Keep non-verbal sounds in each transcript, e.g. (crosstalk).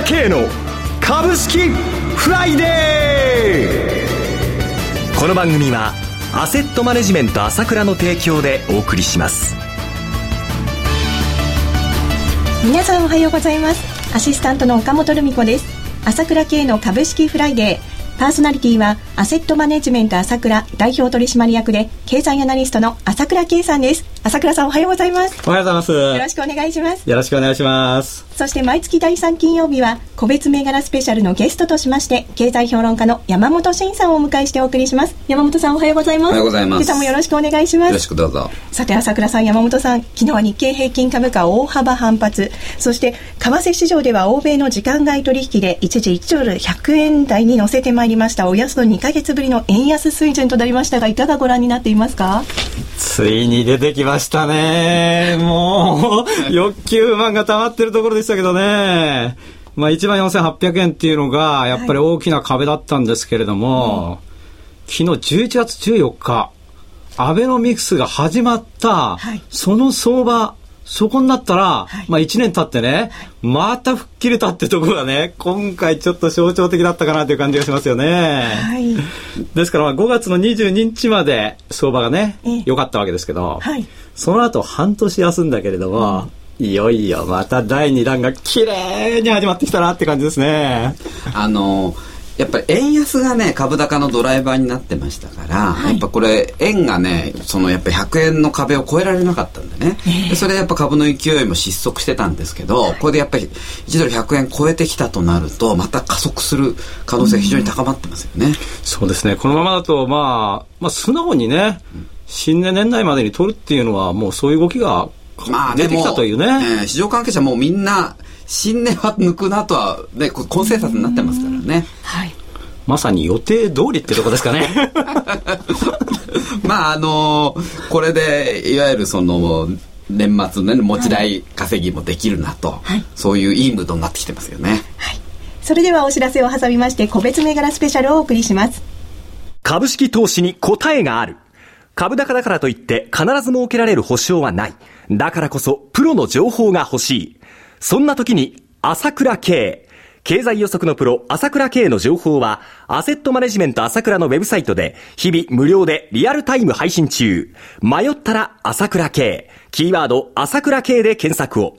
倉慶の株式フライデー。この番組はアセットマネジメント朝倉の提供でお送りします。皆さんおはようございます。アシスタントの岡本留美子です。朝倉慶の株式フライデー。パーソナリティはアセットマネジメント朝倉代表取締役で経済アナリストの朝倉慶さんです。朝倉さんおはようございます。おはようございます。よろしくお願いします。よろしくお願いします。そして毎月第3金曜日は個別銘柄スペシャルのゲストとしまして経済評論家の山本慎さんをお迎えしてお送りします。山本さんおはようございます。おはようございます。今朝もよろしくお願いします。よろしくどうぞ。さて朝倉さん山本さん昨日は日経平均株価大幅反発。そして為替市場では欧米の時間外取引で一時1ドル100円台に乗せてまいりました。およそ2か月ぶりの円安水準となりましたがいかがご覧になっていますか？ついに出てきましたね。もう、欲求不満が溜まってるところでしたけどね。まあ、1万4800円っていうのが、やっぱり大きな壁だったんですけれども、はい、昨日11月14日、アベノミクスが始まった、はい、その相場、そこになったら、はい、まあ1年経ってね、はい、また吹っ切れたってところがね、今回ちょっと象徴的だったかなという感じがしますよね。はい、ですからまあ5月の22日まで相場がね、良かったわけですけど、はい、その後半年休んだけれども、うん、いよいよまた第2弾が綺麗に始まってきたなって感じですね。あのーやっぱり円安がね株高のドライバーになってましたから、はい、やっぱこれ円がねそのやっぱり100円の壁を越えられなかったんでね、えー、それでやっぱ株の勢いも失速してたんですけど、はい、これでやっぱり1ドル100円超えてきたとなるとまた加速する可能性非常に高まってますよね、うん、そうですね。このままだとまあ、まあ、素直にね、新年年内までに取るっていうのはもうそういう動きが出てきたというね、まあ、えー、市場関係者もみんな新年は抜くなとは、ね、コンセンサスになってますからね。はい。まさに予定通りってとこですかね。(laughs) まあ、あのー、これで、いわゆるその、年末ね、持ち代稼ぎもできるなと、はい、そういういいムードになってきてますよね。はい。それではお知らせを挟みまして、個別銘柄スペシャルをお送りします。株式投資に答えがある。株高だからといって必ず設けられる保証はない。だからこそ、プロの情報が欲しい。そんな時に、朝倉慶。経済予測のプロ、朝倉慶の情報は、アセットマネジメント朝倉のウェブサイトで、日々無料でリアルタイム配信中。迷ったら朝倉慶。キーワード、朝倉慶で検索を。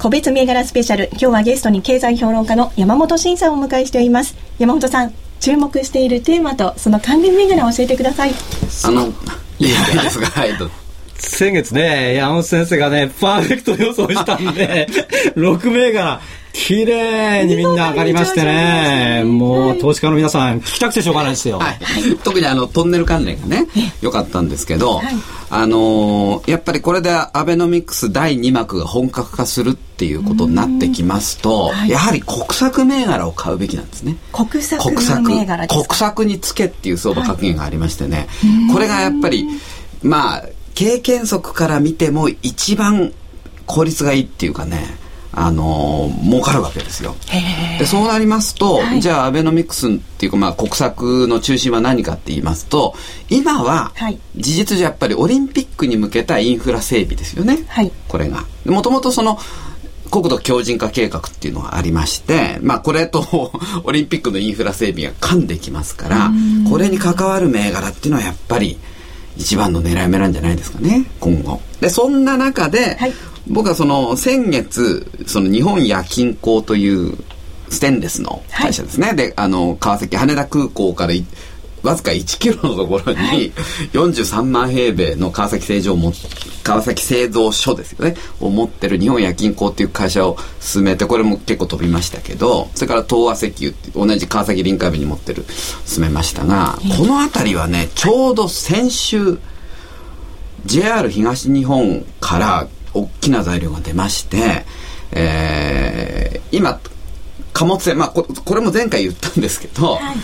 個別銘柄スペシャル。今日はゲストに経済評論家の山本慎さんをお迎えしています。山本さん注目しているテーマとその関連銘柄を教えてください。あのいいですが (laughs) はい先月ね、山本先生がね、パーフェクト予想したんで、(laughs) 6銘柄、綺麗にみんな上がりましてね、もう投資家の皆さん、聞きたくてしょうがないですよ。はい、特にあの、トンネル関連がね、良かったんですけど、はい、あのー、やっぱりこれでアベノミクス第2幕が本格化するっていうことになってきますと、はい、やはり国策銘柄を買うべきなんですね。国策銘柄国策につけっていう相場格言がありましてね、これがやっぱり、まあ、経験則から見ても一番効率がいいっていうかね、あのー、儲かるわけですよ。でそうなりますと、はい、じゃあアベノミクスっていうか、まあ、国策の中心は何かって言いますと今は、事実上やっぱりオリンピックに向けたインフラ整備ですよね、はい、これが。もともとその国土強靭化計画っていうのがありまして、まあこれと (laughs) オリンピックのインフラ整備が噛んできますから、これに関わる銘柄っていうのはやっぱり一番の狙い目なんじゃないですかね、今後。で、そんな中で、はい、僕はその先月その日本夜勤工というステンレスの会社ですね、はい、であの川崎羽田空港からわずか1キロのところに43万平米の川崎製造も川崎製造所ですよね。を持ってる日本夜勤工っていう会社を進めてこれも結構飛びましたけどそれから東和石油って同じ川崎臨海部に持ってる進めましたがこの辺りはねちょうど先週 JR 東日本から大きな材料が出まして、えー、今貨物船、まあこ、これも前回言ったんですけど、はい、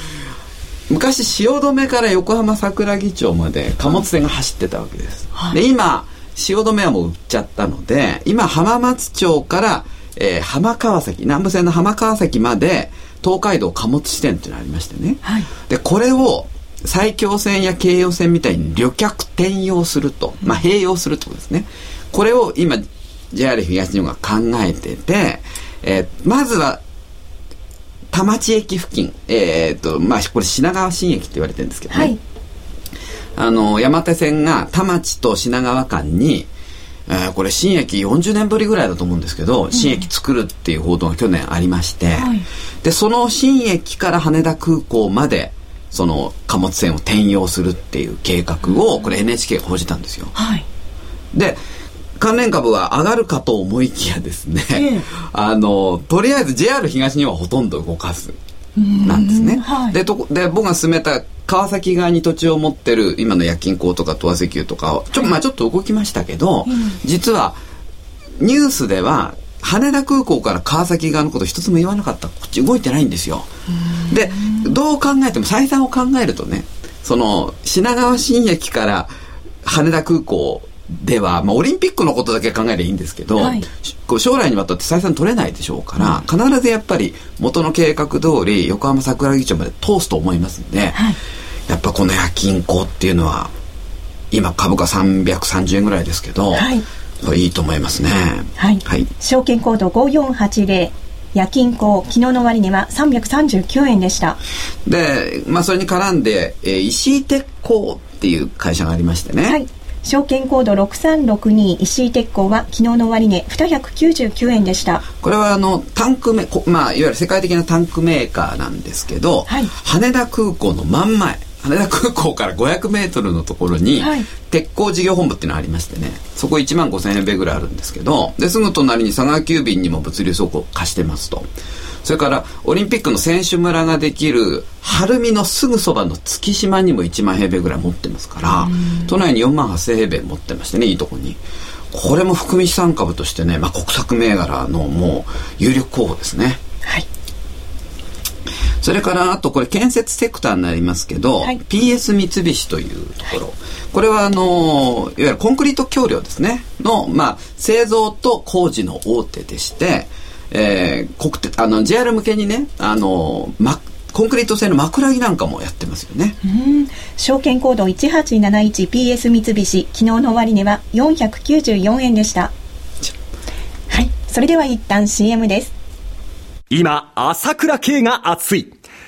昔汐留から横浜桜木町まで貨物船が走ってたわけです、はい、で今汐留はもう売っちゃったので今浜松町から、えー、浜川崎南部線の浜川崎まで東海道貨物支店っていうのがありましてね、はい、でこれを埼京線や京葉線みたいに旅客転用すると、まあ、併用するってことですねこれを今 JR 東日本が考えてて、えー、まずは田町駅付近、えー、っと、まあ、これ品川新駅って言われてるんですけどね。はい、あの、山手線が田町と品川間に、えー、これ新駅40年ぶりぐらいだと思うんですけど、うん、新駅作るっていう報道が去年ありまして、はい、で、その新駅から羽田空港まで、その貨物船を転用するっていう計画を、これ NHK が報じたんですよ。はい、で、関連株は上がるかと思いきやですね、ええ、あのとりあえず JR 東にはほとんど動かすなんですね。はい、でとで僕が進めた川崎側に土地を持ってる今の夜勤港とか東亜石油とかちょ,、まあ、ちょっと動きましたけど、実はニュースでは羽田空港から川崎側のこと一つも言わなかった。こっち動いてないんですよ。でどう考えても採算を考えるとねその品川新駅から羽田空港では、まあ、オリンピックのことだけ考えればいいんですけど、はい、将来にわたって採算取れないでしょうから、うん、必ずやっぱり元の計画通り横浜桜木町まで通すと思いますんで、はい、やっぱこの夜勤行っていうのは今株価330円ぐらいですけど、はい、いいと思いますね。はい。はい、証券コード5480夜勤行昨日の終値は339円でした。で、まあ、それに絡んで、えー、石井鉄工っていう会社がありましてね、はい、証券コード6362石井鉄工は昨日の終値299円でした。これはあのタンクメ、まあ、いわゆる世界的なタンクメーカーなんですけど、はい、羽田空港の真ん前羽田空港から500メートルのところに、はい、鉄鋼事業本部っていうのがありましてねそこ1万5000円米ぐらいあるんですけどですぐ隣に佐川急便にも物流倉庫貸してますとそれからオリンピックの選手村ができる晴海のすぐそばの月島にも1万平米ぐらい持ってますから都内に4万8000平米持ってましてねいいとこに。これも含み資産株としてね、まあ、国策銘柄のもう有力候補ですね。はい。それからあとこれ建設セクターになりますけど、はい、PS 三菱というところ、これはあのいわゆるコンクリート橋梁ですねの、まあ、製造と工事の大手でしてえー、国鉄あの JR 向けにねあの、ま、コンクリート製の枕木なんかもやってますよね。証券コード 1871PS 三菱昨日の終値は494円でした。はい、それでは一旦 CM です。今、朝倉慶が熱い。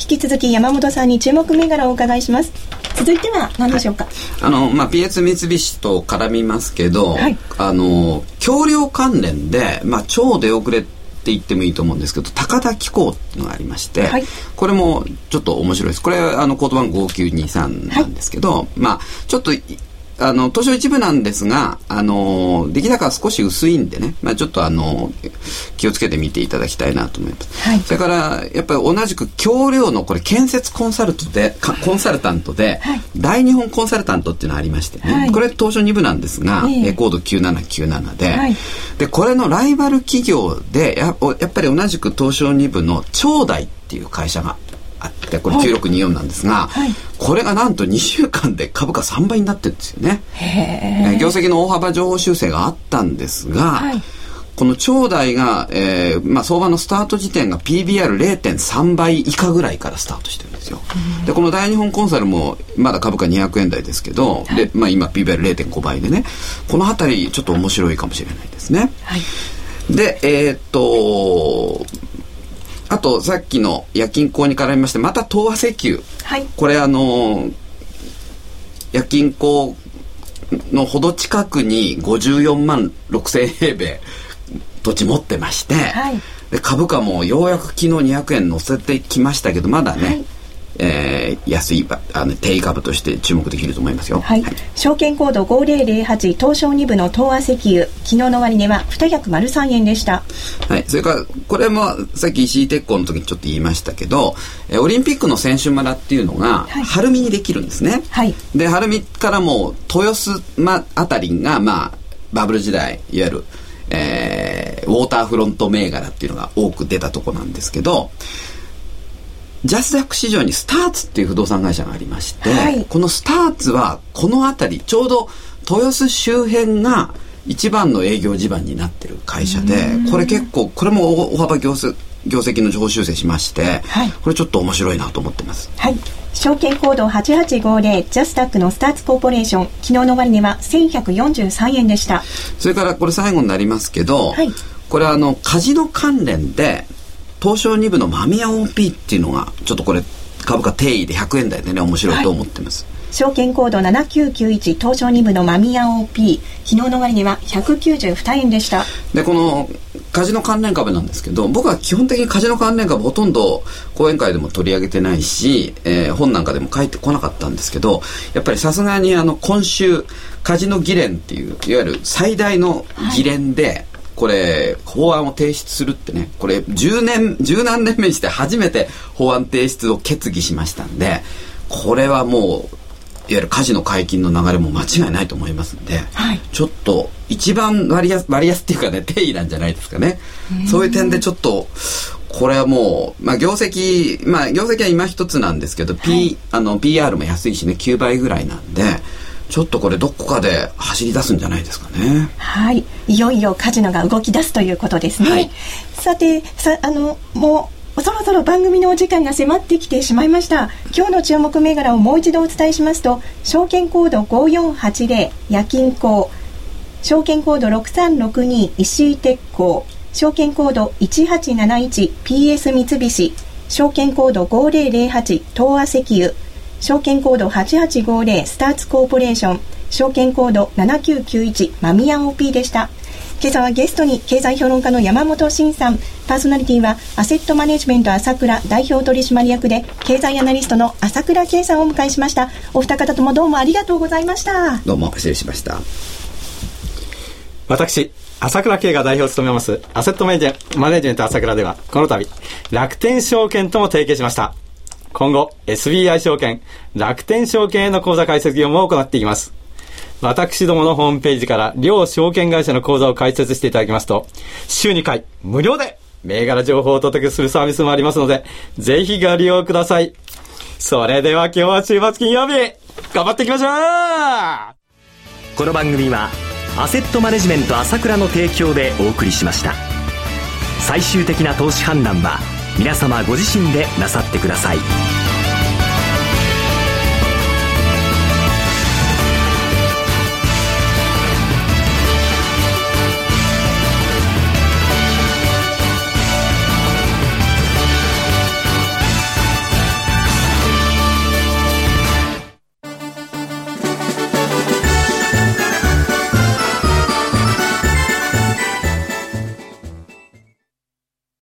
引き続き山本さんに注目銘柄をお伺いします。続いては何でしょうか、はい、あの、まあ、PS 三菱と絡みますけど、はい、あの、橋梁関連で、まあ、超出遅れって言ってもいいと思うんですけど高田機構っていうのがありまして、はい、これもちょっと面白いです。これあのコード番号5923なんですけど、はい、まあちょっとあの、東証一部なんですが、あの、出来高は少し薄いんでね、まあちょっとあの、気をつけて見ていただきたいなと思います。はい、それから、やっぱり同じく橋梁のこれ建設コンサルトで、コンサルタントで、はい、大日本コンサルタントっていうのがありましてね、はい、これ東証二部なんですが、えー、コード9797で、はい、で、これのライバル企業でや、やっぱり同じく東証二部の長大っていう会社があってこれ9624なんですが、はい、これがなんと2週間で株価3倍になってるんですよね。業績の大幅情報修正があったんですが、はい、この長大が、えーまあ、相場のスタート時点が PBR0.3 倍以下ぐらいからスタートしてるんですよ。でこの大日本コンサルもまだ株価200円台ですけど、はい、でまあ、今 PBR0.5 倍でねこの辺りちょっと面白いかもしれないですね。はい、でえー、っとあとさっきの夜勤行に絡みましてまた東和石油、はい。これあの夜勤行のほど近くに54万6千平米土地持ってまして、はい。で株価もようやく昨日200円乗せてきましたけどまだね、はいえー安いばあの定位株として注目できると思いますよ。はい、証券コード5008東証2部の東和石油昨日の終値は203円でしたはい。それから、これもさっき石井鉄工の時にちょっと言いましたけど、えーオリンピックの選手村っていうのが、はい晴海にできるんですね。はいで、晴海からもう豊洲、ま、あたりが、まあ、バブル時代、いわゆる、えーウォーターフロント銘柄っていうのが多く出たとこなんですけど、ジャスダック市場にスターツっていう不動産会社がありまして、はい。このスターツはこの辺りちょうど豊洲周辺が一番の営業地盤になってる会社でこれ結構これも大幅業績業績の上修正しまして、はい。これちょっと面白いなと思ってます。はい。証券コード8850ジャスタックのスターツコーポレーション。昨日の終値は1143円でした。それからこれ最後になりますけど、はい。これあのカジノ関連で東証2部の間宮 OP っていうのがちょっとこれ株価定位で100円台でね面白いと思ってます。証券コード7991東証2部のマミヤ OP 昨日の終値は192円でした。でこのカジノ関連株なんですけど僕は基本的にカジノ関連株ほとんど講演会でも取り上げてないし、えー本なんかでも書いてこなかったんですけどやっぱりさすがにあの今週カジノ議連っていういわゆる最大の議連で、これ法案を提出するってねこれ10年十何年目にして初めて法案提出を決議しましたんでこれはもういわゆるカジノ解禁の流れも間違いないと思いますんで、はい。ちょっと一番割安割安っていうかね定位なんじゃないですかね。そういう点でちょっとこれはもう、まあ、業績まあ業績は今一つなんですけど、P あの PR も安いしね9倍ぐらいなんでちょっとこれどこかで走り出すんじゃないですかね。はい、いよいよカジノが動き出すということですね。はい。さて、さあのもうそろそろ番組のお時間が迫ってきてしまいました。今日の注目銘柄をもう一度お伝えしますと、証券コード5480夜勤工、証券コード6362石井鉄工、証券コード 1871PS 三菱、証券コード5008東和石油、証券コード8850スターツコーポレーション。証券コード7991マミヤン OP でした。今朝はゲストに経済評論家の山本慎さん。パーソナリティはアセットマネジメント朝倉代表取締役で経済アナリストの朝倉圭さんをお迎えしました。お二方ともどうもありがとうございました。どうも失礼しました。私、朝倉慶が代表を務めます、アセットマネジェマネジメント朝倉では、この度、楽天証券とも提携しました。今後、SBI 証券、楽天証券への口座開設業務を行っていきます。私どものホームページから、両証券会社の口座を開設していただきますと、週2回、無料で、銘柄情報をお届けするサービスもありますので、ぜひご利用ください。それでは今日は週末金曜日、頑張っていきましょうこの番組はアセットマネジメント朝倉の提供でお送りしました最終的な投資判断は皆様ご自身でなさってください。